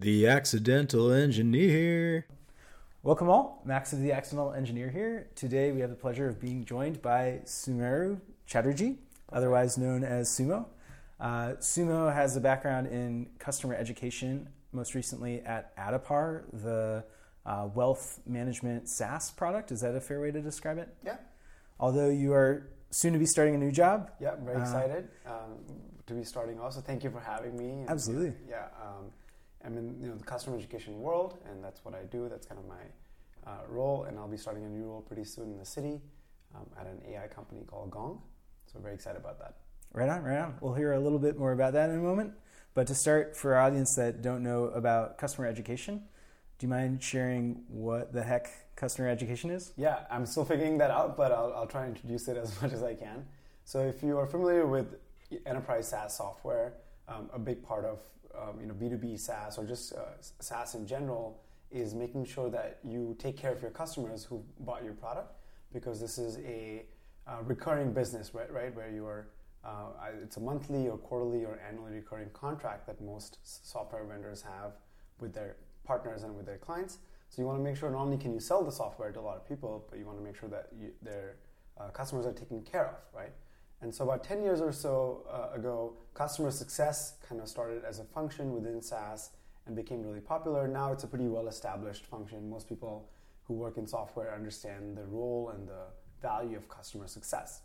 The Accidental Engineer. Welcome all, Max of the Accidental Engineer here. Today we have the pleasure of being joined by Sumeru Chatterjee, otherwise known as Sumo. Uh, Sumo has a background in customer education, most recently at Addepar, the uh, wealth management SaaS product. Is that a fair way to describe it? Yeah. Although you are soon to be starting a new job. Yeah, I'm very Uh, excited um, to be starting. Also, thank you for having me. Absolutely. Yeah, um, I'm in you know the customer education world, and that's what I do. That's kind of my uh, role, and I'll be starting a new role pretty soon in the city um, at an AI company called Gong. So very excited about that. Right on, right on. We'll hear a little bit more about that in a moment. But to start, for our audience that don't know about customer education, do you mind sharing what the heck customer education is? Yeah, I'm still figuring that out, but I'll, I'll try and introduce it as much as I can. So, if you are familiar with enterprise SaaS software, um, a big part of um, you know B2B SaaS or just uh, SaaS in general is making sure that you take care of your customers who bought your product, because this is a uh, recurring business, right? Right, where you are. Uh, it's a monthly or quarterly or annually recurring contract that most software vendors have with their partners and with their clients. So you want to make sure not only can you sell the software to a lot of people, but you want to make sure that you, their uh, customers are taken care of, right? And so about 10 years or so uh, ago, customer success kind of started as a function within SaaS and became really popular. Now it's a pretty well established function. Most people who work in software understand the role and the value of customer success.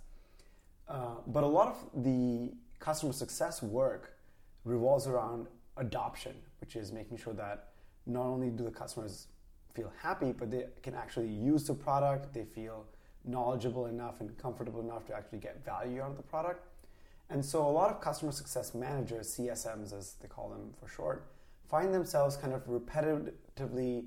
Uh, but a lot of the customer success work revolves around adoption, which is making sure that not only do the customers feel happy, but they can actually use the product, they feel knowledgeable enough and comfortable enough to actually get value out of the product. And so a lot of customer success managers, CSMs as they call them for short, find themselves kind of repetitively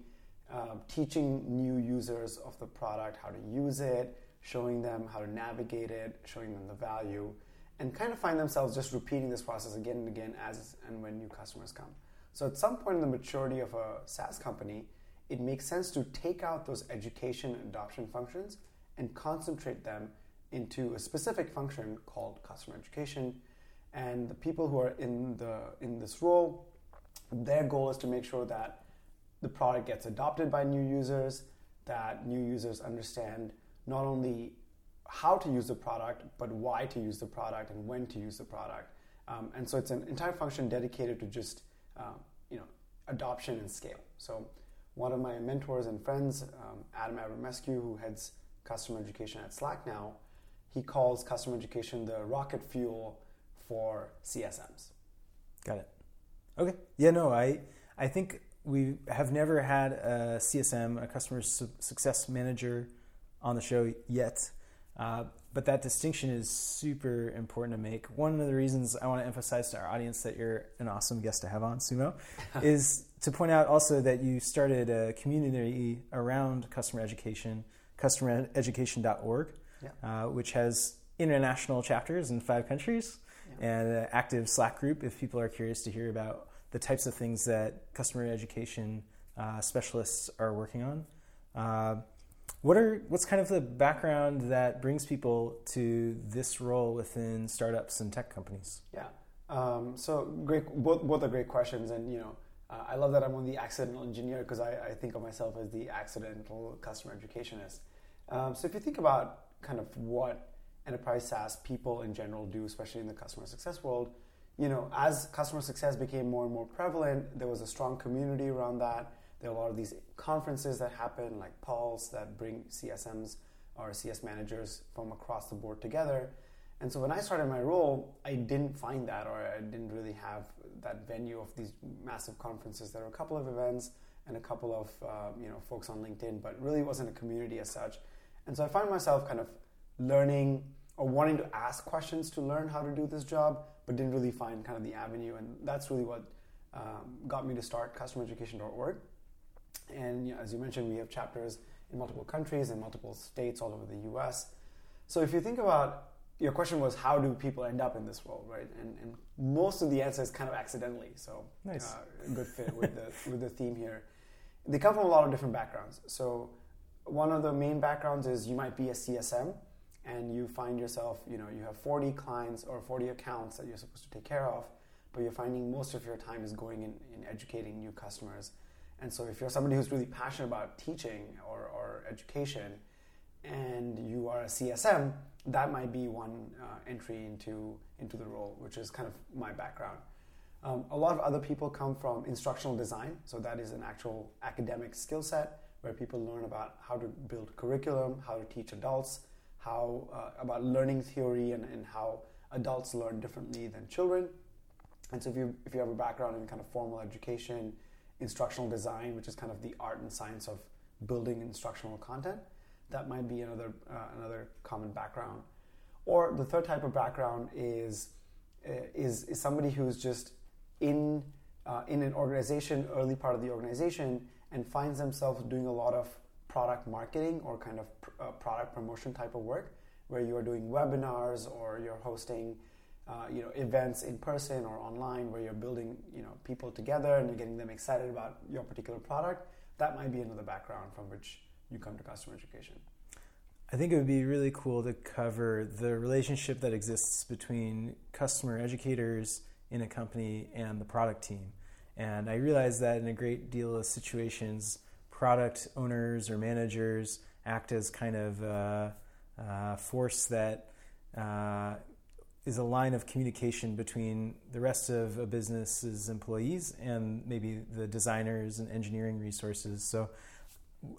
uh, teaching new users of the product how to use it, showing them how to navigate it, showing them the value, and kind of find themselves just repeating this process again and again as and when new customers come. So at some point in the maturity of a SaaS company, it makes sense to take out those education adoption functions and concentrate them into a specific function called customer education. And the people who are in the in this role, their goal is to make sure that the product gets adopted by new users, that new users understand not only how to use the product, but why to use the product and when to use the product. Um, and so it's an entire function dedicated to just um, you know adoption and scale. So one of my mentors and friends, um, Adam Avramescu, who heads customer education at Slack now, he calls customer education the rocket fuel for CSMs. Got it. Okay. Yeah, no, I I think we have never had a CSM, a customer su- success manager, on the show yet. Uh, but that distinction is super important to make. One of the reasons I want to emphasize to our audience that you're an awesome guest to have on, Sumo, is to point out also that you started a community around customer education, customereducation.org, Yeah. uh, which has international chapters in five countries and an active Slack group if people are curious to hear about the types of things that customer education uh, specialists are working on. Uh, what are what's kind of the background that brings people to this role within startups and tech companies? Yeah. Um, so great. Both both are great questions, and you know, uh, I love that I'm on the accidental engineer because I, I think of myself as the accidental customer educationist. Um, so if you think about kind of what enterprise SaaS people in general do, especially in the customer success world, you know, as customer success became more and more prevalent, there was a strong community around that. There are a lot of these conferences that happen, like Pulse, that bring CSMs or CS managers from across the board together. And so when I started my role, I didn't find that, or I didn't really have that venue of these massive conferences. There were a couple of events and a couple of uh, you know folks on LinkedIn, but really wasn't a community as such. And so I find myself kind of learning or wanting to ask questions to learn how to do this job, but didn't really find kind of the avenue. And that's really what um, got me to start customereducation.org. And you know, as you mentioned, we have chapters in multiple countries and multiple states all over the US. So if you think about your question was how do people end up in this role, right? And, and most of the answer is kind of accidentally. So Nice. uh, good fit with the with the theme here. They come from a lot of different backgrounds. So one of the main backgrounds is you might be a CSM and you find yourself, you know, you have 40 clients or 40 accounts that you're supposed to take care of, but you're finding most of your time is going in, in educating new customers. And so, if you're somebody who's really passionate about teaching or, or education, and you are a CSM, that might be one uh, entry into into the role, which is kind of my background. Um, a lot of other people come from instructional design, so that is an actual academic skill set where people learn about how to build curriculum, how to teach adults, how uh, about learning theory, and, and how adults learn differently than children. And so, if you if you have a background in kind of formal education, instructional design, which is kind of the art and science of building instructional content, that might be another uh, another common background. Or the third type of background is uh, is is somebody who's just in uh, in an organization, early part of the organization, and finds themselves doing a lot of product marketing or kind of pr- uh, product promotion type of work, where you are doing webinars or you're hosting. Uh, you know events in person or online where you're building you know people together and you're getting them excited about your particular product that might be another background from which you come to customer education? I think it would be really cool to cover the relationship that exists between customer educators in a company and the product team. And I realize that in a great deal of situations, product owners or managers act as kind of a, a force that uh, is a line of communication between the rest of a business's employees and maybe the designers and engineering resources. So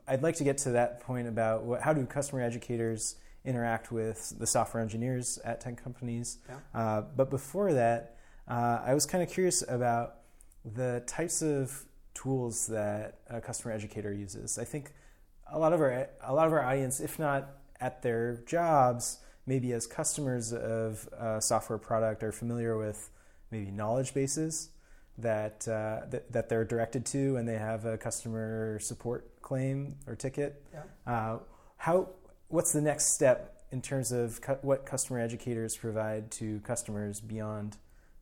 I'd like to get to that point about what, how do customer educators interact with the software engineers at tech companies. Yeah. Uh, but before that, uh, I was kind of curious about the types of tools that a customer educator uses. I think a lot of our a lot of our audience, if not at their jobs, maybe as customers of a software product, are familiar with maybe knowledge bases that, uh, that, that they're directed to, and they have a customer support claim or ticket. Yeah. Uh, how? What's the next step in terms of cu- what customer educators provide to customers beyond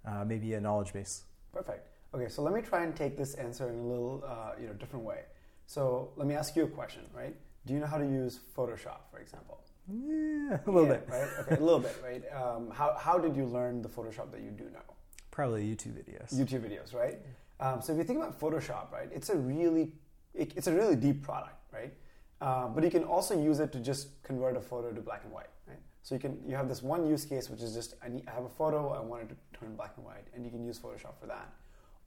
uh, maybe a knowledge base? Perfect. Okay, so let me try and take this answer in a little uh, you know different way. So let me ask you a question, right? Do you know how to use Photoshop, for example? Yeah, a little yeah, bit. Right? Okay, a little bit, right? Um, how, how did you learn the Photoshop that you do know? Probably YouTube videos. YouTube videos, right? Um, so if you think about Photoshop, right, it's a really it, it's a really deep product, right? Uh, but you can also use it to just convert a photo to black and white, right? So you can you have this one use case which is just I, need, I have a photo I want it to turn black and white, and you can use Photoshop for that,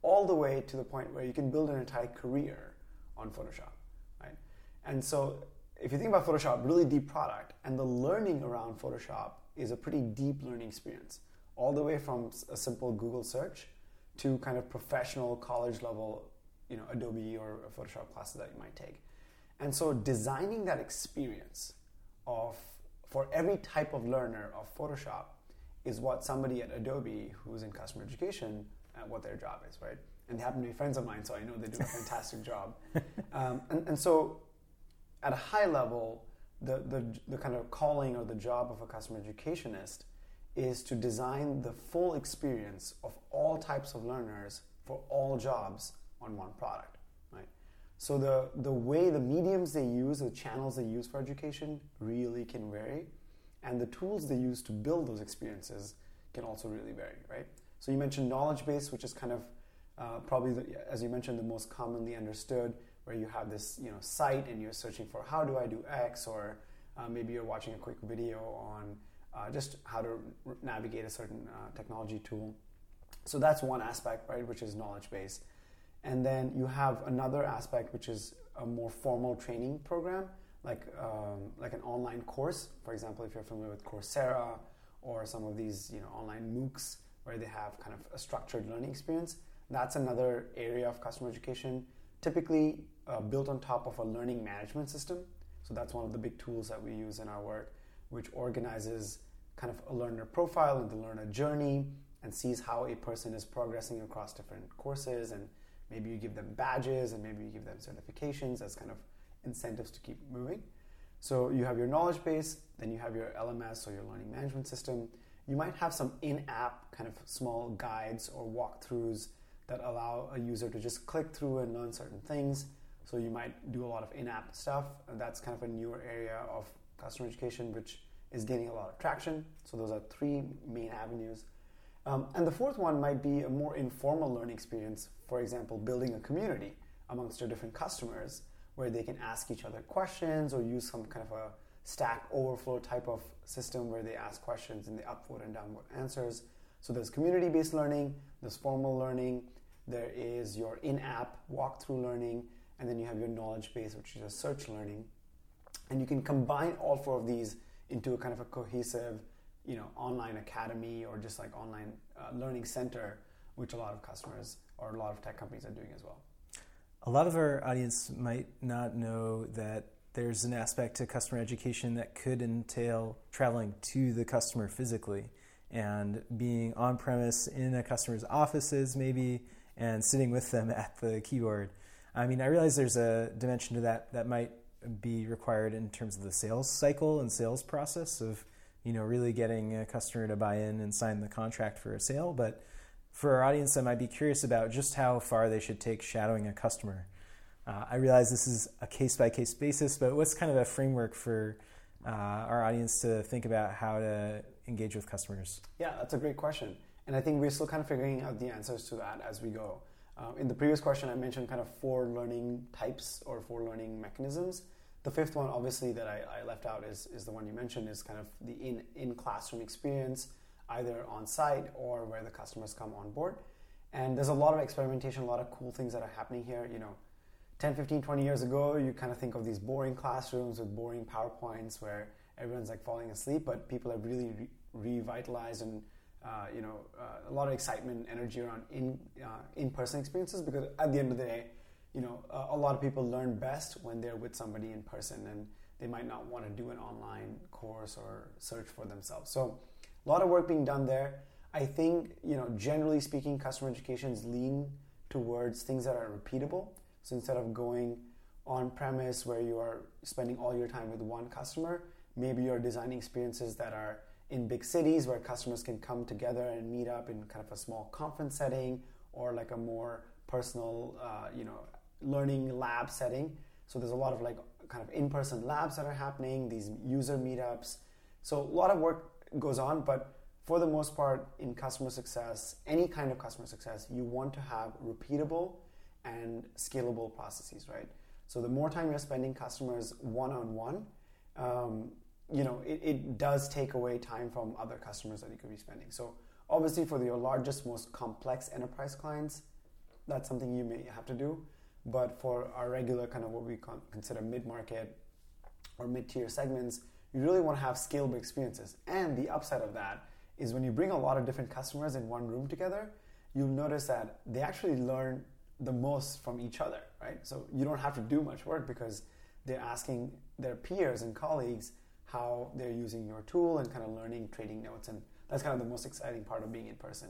all the way to the point where you can build an entire career on Photoshop, right? And so if you think about Photoshop, really deep product, and the learning around Photoshop is a pretty deep learning experience, all the way from a simple Google search to kind of professional college level you know Adobe or Photoshop classes that you might take. And so designing that experience of for every type of learner of Photoshop is what somebody at Adobe who's in customer education at what their job is, right? And they happen to be friends of mine, so I know they do a fantastic job. Um, and, and so at a high level, the, the, the kind of calling or the job of a customer educationist is to design the full experience of all types of learners for all jobs on one product, right? So the, the way the mediums they use, the channels they use for education really can vary. And the tools they use to build those experiences can also really vary, right? So you mentioned knowledge base, which is kind of uh, probably, the, as you mentioned, the most commonly understood, where you have this you know site and you're searching for how do I do X, or uh, maybe you're watching a quick video on uh, just how to navigate a certain uh, technology tool. So that's one aspect, right, which is knowledge base. And then you have another aspect, which is a more formal training program, like um, like an online course. For example, if you're familiar with Coursera or some of these you know online MOOCs where they have kind of a structured learning experience, that's another area of customer education. Typically uh, built on top of a learning management system. So that's one of the big tools that we use in our work, which organizes kind of a learner profile and the learner journey and sees how a person is progressing across different courses and Maybe you give them badges and maybe you give them certifications as kind of incentives to keep moving. So you have your knowledge base, then you have your LMS or your learning management system. You might have some in app kind of small guides or walkthroughs that allow a user to just click through and learn certain things. So you might do a lot of in app stuff, that's kind of a newer area of customer education, which is gaining a lot of traction. So those are three main avenues. Um, and the fourth one might be a more informal learning experience. For example, building a community amongst your different customers where they can ask each other questions or use some kind of a Stack Overflow type of system where they ask questions and they upvote and downvote answers. So there's community based learning, there's formal learning, there is your in app walkthrough learning, and then you have your knowledge base, which is your search learning. And you can combine all four of these into a kind of a cohesive you know, online academy or just like online uh, learning center, which a lot of customers or a lot of tech companies are doing as well. A lot of our audience might not know that there's an aspect to customer education that could entail traveling to the customer physically and being on premise in a customer's offices, maybe, and sitting with them at the keyboard. I mean, I realize there's a dimension to that that might be required in terms of the sales cycle and sales process of, you know, really getting a customer to buy in and sign the contract for a sale. But for our audience that might be curious about just how far they should take shadowing a customer, uh, I realize this is a case by case basis, but what's kind of a framework for uh, our audience to think about how to engage with customers? Yeah, that's a great question. And I think we're still kind of figuring out the answers to that as we go. Uh, in the previous question, I mentioned kind of four learning types or four learning mechanisms. The fifth one, obviously, that I, I left out is, is the one you mentioned, is kind of the in, in classroom experience, either on site or where the customers come on board. And there's a lot of experimentation, a lot of cool things that are happening here. You know, 10, 15, 20 years ago, you kind of think of these boring classrooms with boring PowerPoints where everyone's like falling asleep, but people have really re- revitalized and uh, you know uh, a lot of excitement energy around in uh, in-person experiences because at the end of the day, you know a lot of people learn best when they're with somebody in person and they might not want to do an online course or search for themselves. So a lot of work being done there. I think you know generally speaking, customer educations lean towards things that are repeatable. So instead of going on premise where you are spending all your time with one customer, maybe you're designing experiences that are in big cities where customers can come together and meet up in kind of a small conference setting or like a more personal, uh, you know, learning lab setting. So there's a lot of like kind of in-person labs that are happening, these user meetups. So a lot of work goes on, but for the most part in customer success, any kind of customer success, you want to have repeatable and scalable processes, right? So the more time you're spending customers one on one, you know, it, it does take away time from other customers that you could be spending. So obviously for your largest, most complex enterprise clients, that's something you may have to do. But for our regular kind of what we consider mid-market or mid-tier segments, you really want to have scalable experiences. And the upside of that is when you bring a lot of different customers in one room together, you'll notice that they actually learn the most from each other, right? So you don't have to do much work because they're asking their peers and colleagues how they're using your tool and kind of learning trading notes. And that's kind of the most exciting part of being in person.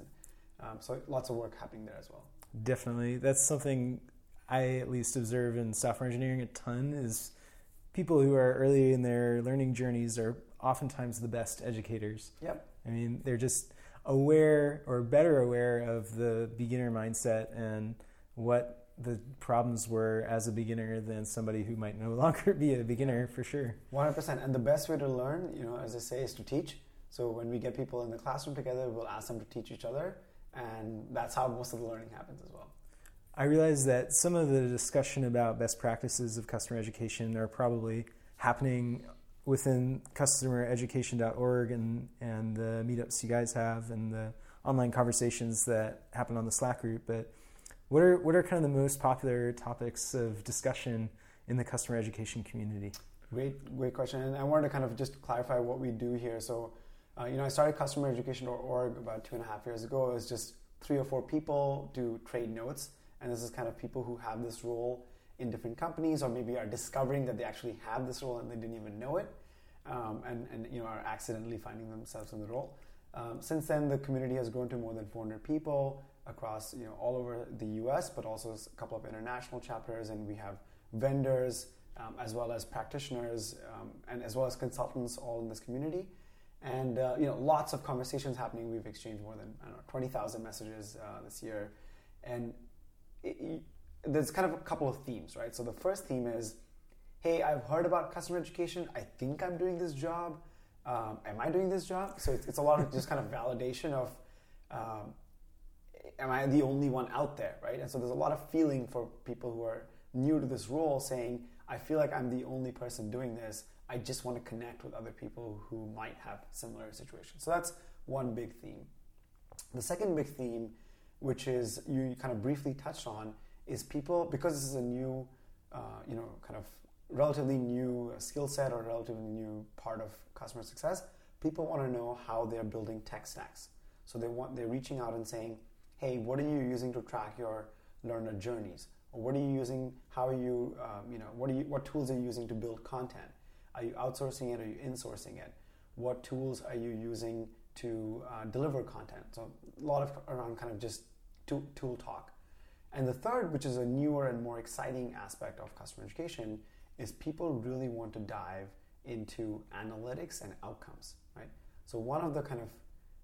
Um, so lots of work happening there as well. Definitely. That's something I at least observe in software engineering a ton is people who are early in their learning journeys are oftentimes the best educators. Yep. I mean, they're just aware or better aware of the beginner mindset and what the problems were as a beginner than somebody who might no longer be a beginner for sure. 100%. And the best way to learn, you know, as I say, is to teach. So when we get people in the classroom together, we'll ask them to teach each other. And that's how most of the learning happens as well. I realize that some of the discussion about best practices of customer education are probably happening within customereducation.org and, and the meetups you guys have and the online conversations that happen on the Slack group. But what are what are kind of the most popular topics of discussion in the customer education community? Great, great question. And I wanted to kind of just clarify what we do here. So, uh, you know, I started customereducation.org about two and a half years ago. It was just three or four people to trade notes, and this is kind of people who have this role in different companies, or maybe are discovering that they actually have this role and they didn't even know it, um, and and you know are accidentally finding themselves in the role. Um, since then, the community has grown to more than 400 people across you know all over the U.S., but also a couple of international chapters, and we have vendors um, as well as practitioners um, and as well as consultants all in this community. And uh, you know, lots of conversations happening. We've exchanged more than I don't know twenty thousand messages uh, this year, and there's kind of a couple of themes, right? So the first theme is, hey, I've heard about customer education. I think I'm doing this job. Um, am I doing this job? So it's, it's a lot of just kind of validation of um, am I the only one out there, right? And so there's a lot of feeling for people who are new to this role saying, I feel like I'm the only person doing this. I just want to connect with other people who might have similar situations. So that's one big theme. The second big theme, which is you kind of briefly touched on, is people because this is a new, uh, you know, kind of relatively new skill set or relatively new part of customer success. People want to know how they're building tech stacks. So they want they're reaching out and saying, "Hey, what are you using to track your learner journeys? Or what are you using? How are you, um, you know, what are you, what tools are you using to build content? Are you outsourcing it? Are you insourcing it? What tools are you using to uh, deliver content? So a lot of around kind of just tool, talk. And the third, which is a newer and more exciting aspect of customer education, is people really want to dive into analytics and outcomes, right? So one of the kind of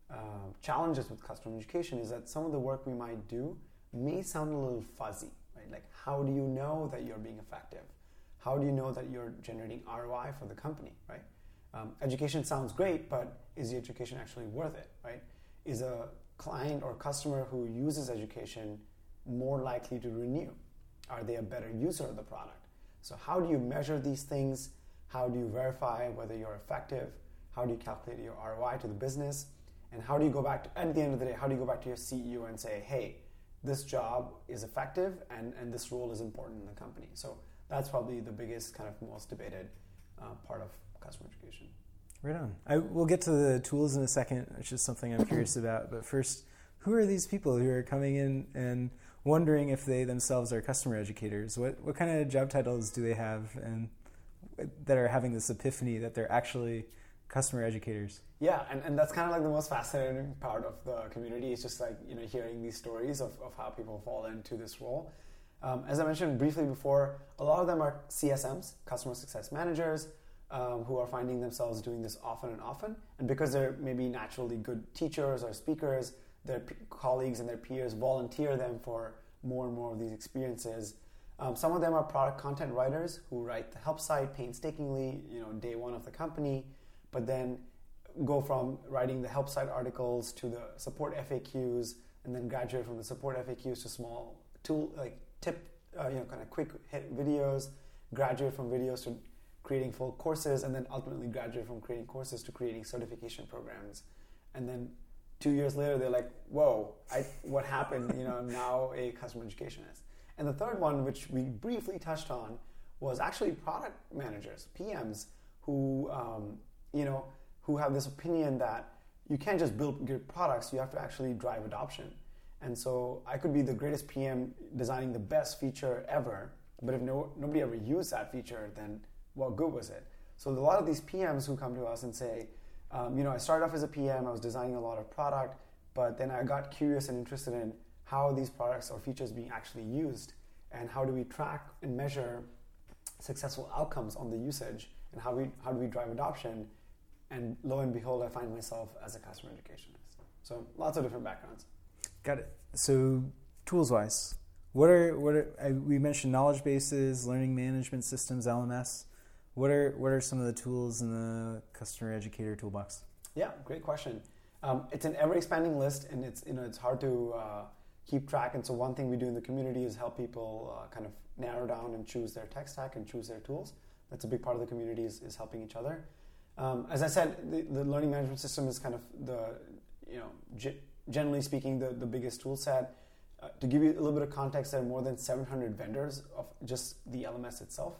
uh, challenges with customer education is that some of the work we might do may sound a little fuzzy, right? Like, how do you know that you're being effective? How do you know that you're generating ROI for the company, right? Um, education sounds great, but is the education actually worth it, right? Is a client or customer who uses education more likely to renew? Are they a better user of the product? So, how do you measure these things? How do you verify whether you're effective? How do you calculate your ROI to the business? And how do you go back to, at the end of the day, how do you go back to your CEO and say, hey, this job is effective and, and this role is important in the company? So, that's probably the biggest, kind of most debated uh, part of customer education. Right on. I, we'll get to the tools in a second, which is something I'm curious about. But first, who are these people who are coming in and wondering if they themselves are customer educators? What what kind of job titles do they have, and that are having this epiphany that they're actually customer educators? Yeah, and, and that's kind of like the most fascinating part of the community. It's just like you know hearing these stories of, of how people fall into this role. Um, as I mentioned briefly before, a lot of them are CSMs, customer success managers, um, who are finding themselves doing this often and often. And because they're maybe naturally good teachers or speakers, their p- colleagues and their peers volunteer them for more and more of these experiences. Um, some of them are product content writers who write the help site painstakingly, you know, day one of the company, but then go from writing the help site articles to the support FAQs, and then graduate from the support FAQs to small tool like tip, uh, you know, kind of quick hit videos. Graduate from videos to creating full courses, and then ultimately graduate from creating courses to creating certification programs. And then two years later, they're like, "Whoa, I, what happened?" You know, I'm now a customer educationist. And the third one, which we briefly touched on, was actually product managers, PMs, who um, you know who have this opinion that you can't just build good products; you have to actually drive adoption. And so I could be the greatest PM designing the best feature ever, but if no, nobody ever used that feature, then what good was it? So a lot of these PMs who come to us and say, um, you know, I started off as a PM, I was designing a lot of product, but then I got curious and interested in how these products or features being actually used, and how do we track and measure successful outcomes on the usage, and how we how do we drive adoption? And lo and behold, I find myself as a customer educationist. So lots of different backgrounds. Got it. So tools wise, what are what are we mentioned knowledge bases, learning management systems, LMS. What are what are some of the tools in the customer educator toolbox? Yeah, great question. Um, it's an ever expanding list, and it's you know it's hard to uh, keep track. And so one thing we do in the community is help people uh, kind of narrow down and choose their tech stack and choose their tools. That's a big part of the community is, is helping each other. Um, as I said, the, the, learning management system is kind of the you know g- generally speaking the, the biggest tool set. Uh, to give you a little bit of context, there are more than 700 vendors of just the LMS itself.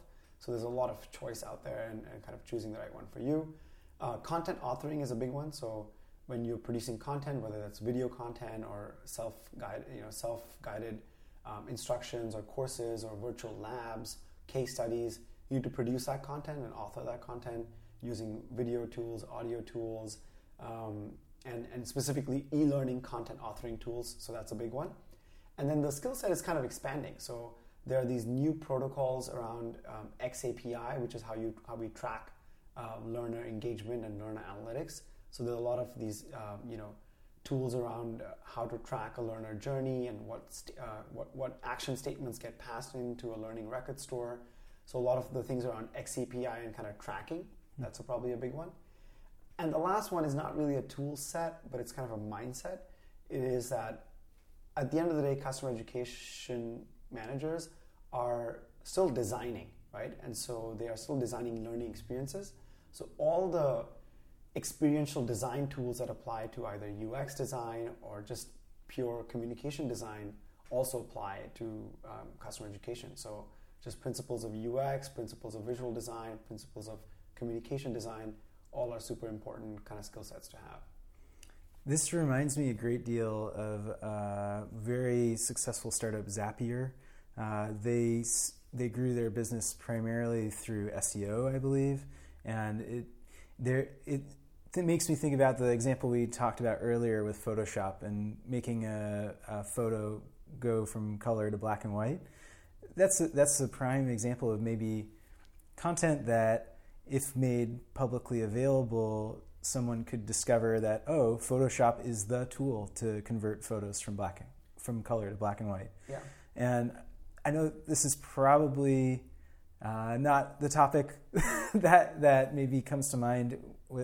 So there's a lot of choice out there and, and kind of choosing the right one for you. Uh, content authoring is a big one. So when you're producing content, whether that's video content or self-guided, you know, self-guided um, instructions or courses or virtual labs, case studies, you need to produce that content and author that content using video tools, audio tools, um, and, and specifically e-learning content authoring tools. So that's a big one. And then the skill set is kind of expanding. So there are these new protocols around um, XAPI, which is how you how we track uh, learner engagement and learner analytics. So there are a lot of these um, you know tools around uh, how to track a learner journey and what, st- uh, what what action statements get passed into a learning record store. So a lot of the things around XAPI and kind of tracking. That's a, probably a big one. And the last one is not really a tool set, but it's kind of a mindset. It is that at the end of the day, customer education managers are still designing, right? And so they are still designing learning experiences. So all the experiential design tools that apply to either UX design or just pure communication design also apply to um, customer education. So just principles of UX, principles of visual design, principles of communication design, all are super important kind of skill sets to have. This reminds me a great deal of a very successful startup, Zapier. Uh, they they grew their business primarily through SEO, I believe, and it there it it makes me think about the example we talked about earlier with Photoshop and making a, a photo go from color to black and white. That's a, that's a prime example of maybe content that, if made publicly available, someone could discover that oh, Photoshop is the tool to convert photos from black from color to black and white. Yeah. And I know this is probably uh, not the topic that that maybe comes to mind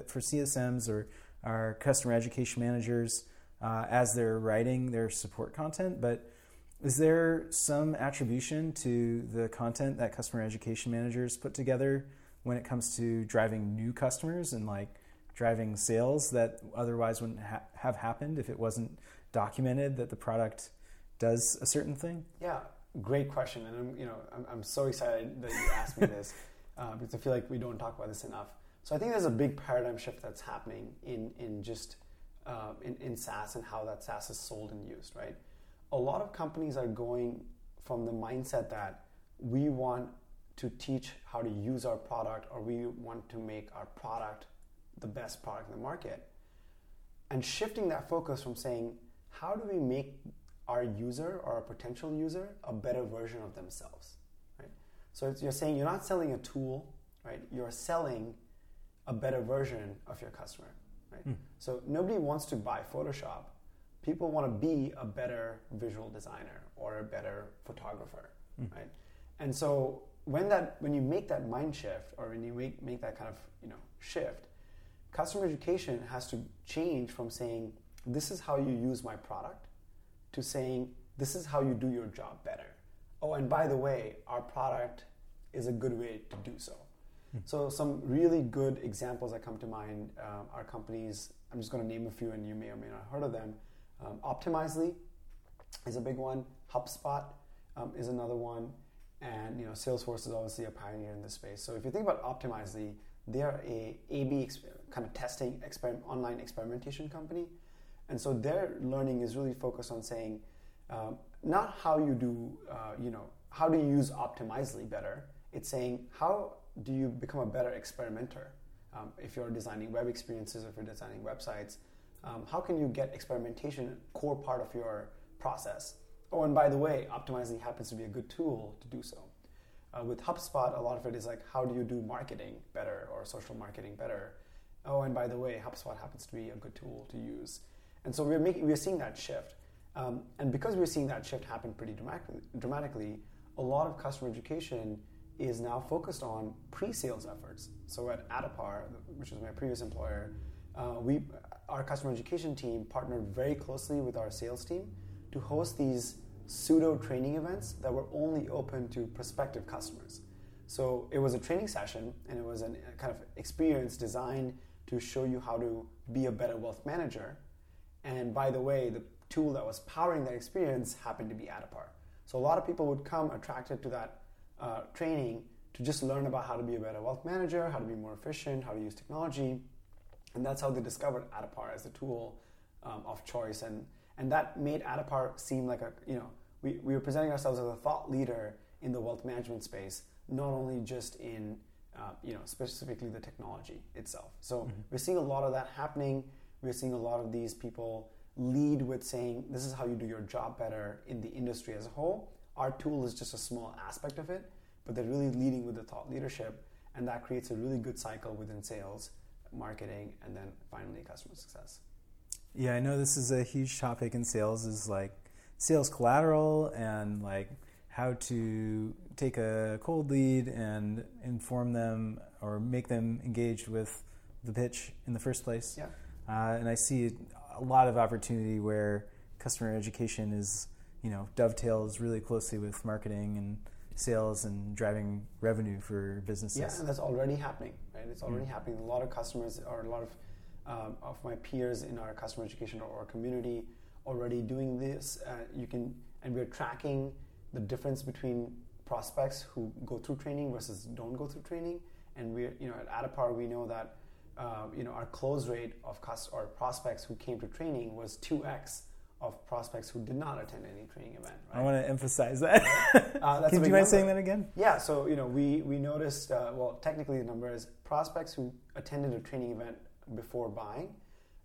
for CSMs or our customer education managers uh, as they're writing their support content, but is there some attribution to the content that customer education managers put together when it comes to driving new customers and like driving sales that otherwise wouldn't ha- have happened if it wasn't documented that the product does a certain thing? Yeah, great question, and I'm you know I'm, I'm so excited that you asked me this uh, because I feel like we don't talk about this enough. So I think there's a big paradigm shift that's happening in in just uh, in, in SaaS and how that SaaS is sold and used, right? a lot of companies are going from the mindset that we want to teach how to use our product or we want to make our product the best product in the market and shifting that focus from saying how do we make our user or a potential user a better version of themselves right so you're saying you're not selling a tool right you're selling a better version of your customer right mm. so nobody wants to buy photoshop people want to be a better visual designer or a better photographer, mm. right? And so when that when you make that mind shift or when you make, make that kind of you know shift, customer education has to change from saying this is how you use my product to saying this is how you do your job better. Oh, and by the way, our product is a good way to do so. Mm. So some really good examples that come to mind um, are companies. I'm just going to name a few, and you may or may not have heard of them. Um, Optimizely is a big one. HubSpot um, is another one, and you know Salesforce is obviously a pioneer in this space. So if you think about Optimizely, they are a A/B kind of testing exper- online experimentation company, and so their learning is really focused on saying um, not how you do uh, you know how do you use Optimizely better. It's saying how do you become a better experimenter um, if you're designing web experiences, if you're designing websites um, how can you get experimentation core part of your process? Oh, and by the way, Optimizely happens to be a good tool to do so. Uh, with HubSpot, a lot of it is like, how do you do marketing better or social marketing better? Oh, and by the way, HubSpot happens to be a good tool to use. And so we're making, we're seeing that shift. Um, and because we're seeing that shift happen pretty dramatically, a lot of customer education is now focused on pre-sales efforts. So at Addepar, which is my previous employer, uh, we our customer education team partnered very closely with our sales team to host these pseudo training events that were only open to prospective customers. So it was a training session and it was a kind of experience designed to show you how to be a better wealth manager. And by the way, the tool that was powering that experience happened to be Addepar. So a lot of people would come attracted to that uh, training to just learn about how to be a better wealth manager, how to be more efficient, how to use technology. And that's how they discovered Addepar as a tool um, of choice. And, and that made Addepar seem like a, you know, we, we were presenting ourselves as a thought leader in the wealth management space, not only just in, uh, you know, specifically the technology itself. So mm-hmm. we're seeing a lot of that happening. We're seeing a lot of these people lead with saying, this is how you do your job better in the industry as a whole. Our tool is just a small aspect of it, but they're really leading with the thought leadership. And that creates a really good cycle within sales marketing, and then finally customer success. Yeah, I know this is a huge topic in sales is like sales collateral and like how to take a cold lead and inform them or make them engaged with the pitch in the first place. Yeah. Uh, and I see a lot of opportunity where customer education is, you know, dovetails really closely with marketing and sales and driving revenue for businesses. Yeah, and that's already happening, right? It's already mm. happening. A lot of customers or a lot of um, of my peers in our customer education or community already doing this. Uh, you can, and we're tracking the difference between prospects who go through training versus don't go through training. And we, you know, at Addepar, we know that, uh, you know, our close rate of cust- or prospects who came to training was two x of prospects who did not attend any training event. Right? I want to emphasize that. uh, Can you mind saying that again? Yeah. So you know, we we noticed. Uh, well, technically, the number is prospects who attended a training event before buying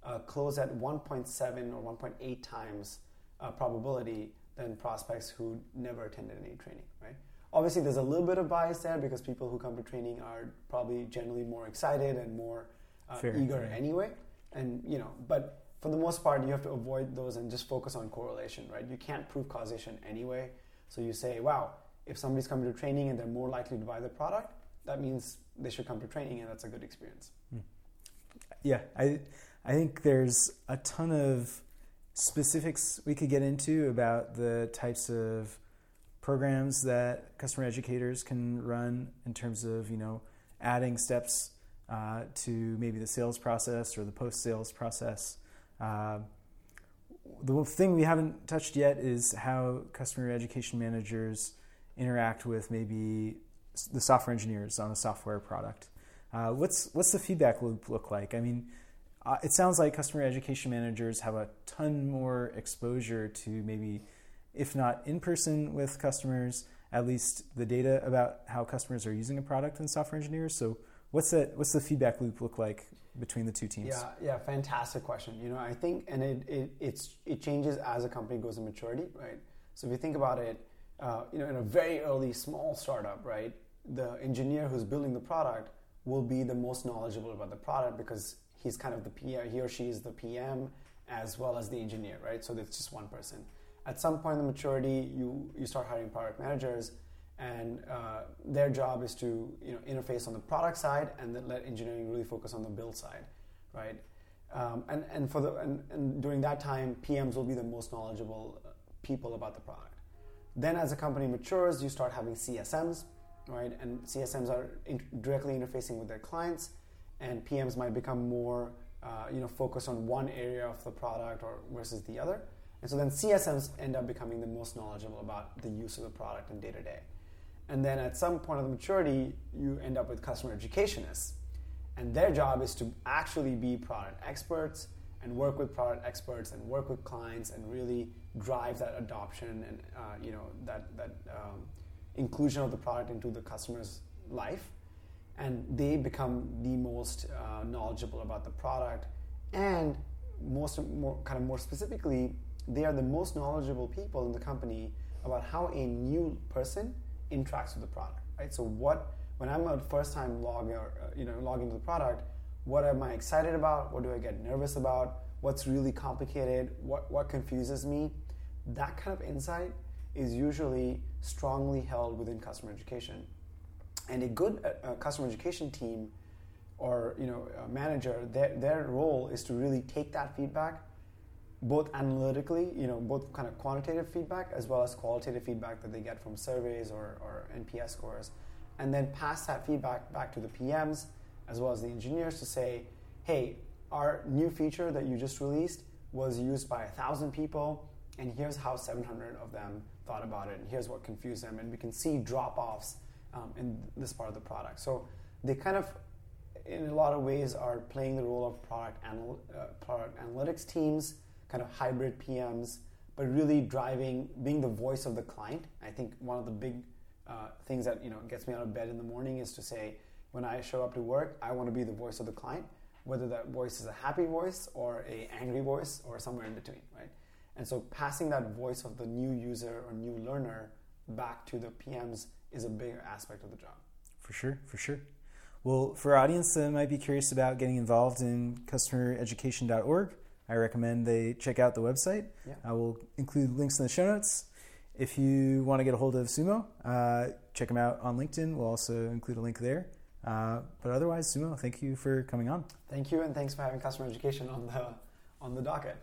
uh, close at 1.7 or 1.8 times uh, probability than prospects who never attended any training. Right. Obviously, there's a little bit of bias there because people who come to training are probably generally more excited and more uh, eager anyway. And you know, but for the most part, you have to avoid those and just focus on correlation, right? You can't prove causation anyway. So you say, wow, if somebody's coming to training and they're more likely to buy the product, that means they should come to training and that's a good experience. Hmm. Yeah, I, I think there's a ton of specifics we could get into about the types of programs that customer educators can run in terms of, you know, adding steps uh, to maybe the sales process or the post sales process. Uh, the thing we haven't touched yet is how customer education managers interact with maybe the software engineers on a software product. Uh, what's what's the feedback loop look like? I mean, uh, it sounds like customer education managers have a ton more exposure to maybe, if not in person with customers, at least the data about how customers are using a product than software engineers. So, what's that? What's the feedback loop look like between the two teams? Yeah, yeah, fantastic question. You know, I think, and it, it it's it changes as a company goes in maturity, right? So if you think about it, uh, you know, in a very early small startup, right, the engineer who's building the product will be the most knowledgeable about the product because he's kind of the PM, he or she is the PM as well as the engineer, right? So it's just one person. At some point in the maturity, you you start hiring product managers and uh, their job is to you know interface on the product side and then let engineering really focus on the build side, right? Um, and and for the and, and, during that time, PMs will be the most knowledgeable uh, people about the product. Then, as a company matures, you start having CSMs, right? And CSMs are in, directly interfacing with their clients, and PMs might become more uh, you know focused on one area of the product or versus the other. And so then CSMs end up becoming the most knowledgeable about the use of the product in day to day. And then at some point of the maturity, you end up with customer educationists. And their job is to actually be product experts and work with product experts and work with clients and really drive that adoption and uh, you know that that um, inclusion of the product into the customer's life. And they become the most uh, knowledgeable about the product, and most more kind of more specifically, they are the most knowledgeable people in the company about how a new person interacts with the product, right? So what when I'm a first time logger, uh, you know log into the product, what am I excited about? What do I get nervous about? What's really complicated? What what confuses me? That kind of insight is usually strongly held within customer education, and a good uh, uh customer education team or you know manager, their their role is to really take that feedback both analytically, you know, both kind of quantitative feedback as well as qualitative feedback that they get from surveys or, or NPS scores, and then pass that feedback back to the PMs as well as the engineers to say, hey, our new feature that you just released was used by a thousand people, and here's how 700 of them thought about it, and here's what confused them, and we can see drop offs um, in this part of the product. So they kind of, in a lot of ways, are playing the role of product, anal- uh, product analytics teams kind of hybrid PMs, but really driving, being the voice of the client. I think one of the big uh, things that you know gets me out of bed in the morning is to say, when I show up to work, I want to be the voice of the client, whether that voice is a happy voice or a angry voice or somewhere in between, right? And so passing that voice of the new user or new learner back to the PMs is a big aspect of the job. For sure, for sure. Well, for our audience that might be curious about getting involved in customereducation.org, I recommend they check out the website. Yeah. I will include links in the show notes. If you want to get a hold of Sumo, uh, check them out on LinkedIn. We'll also include a link there. Uh, but otherwise, Sumo, thank you for coming on. Thank you, and thanks for having customer education on the on the docket.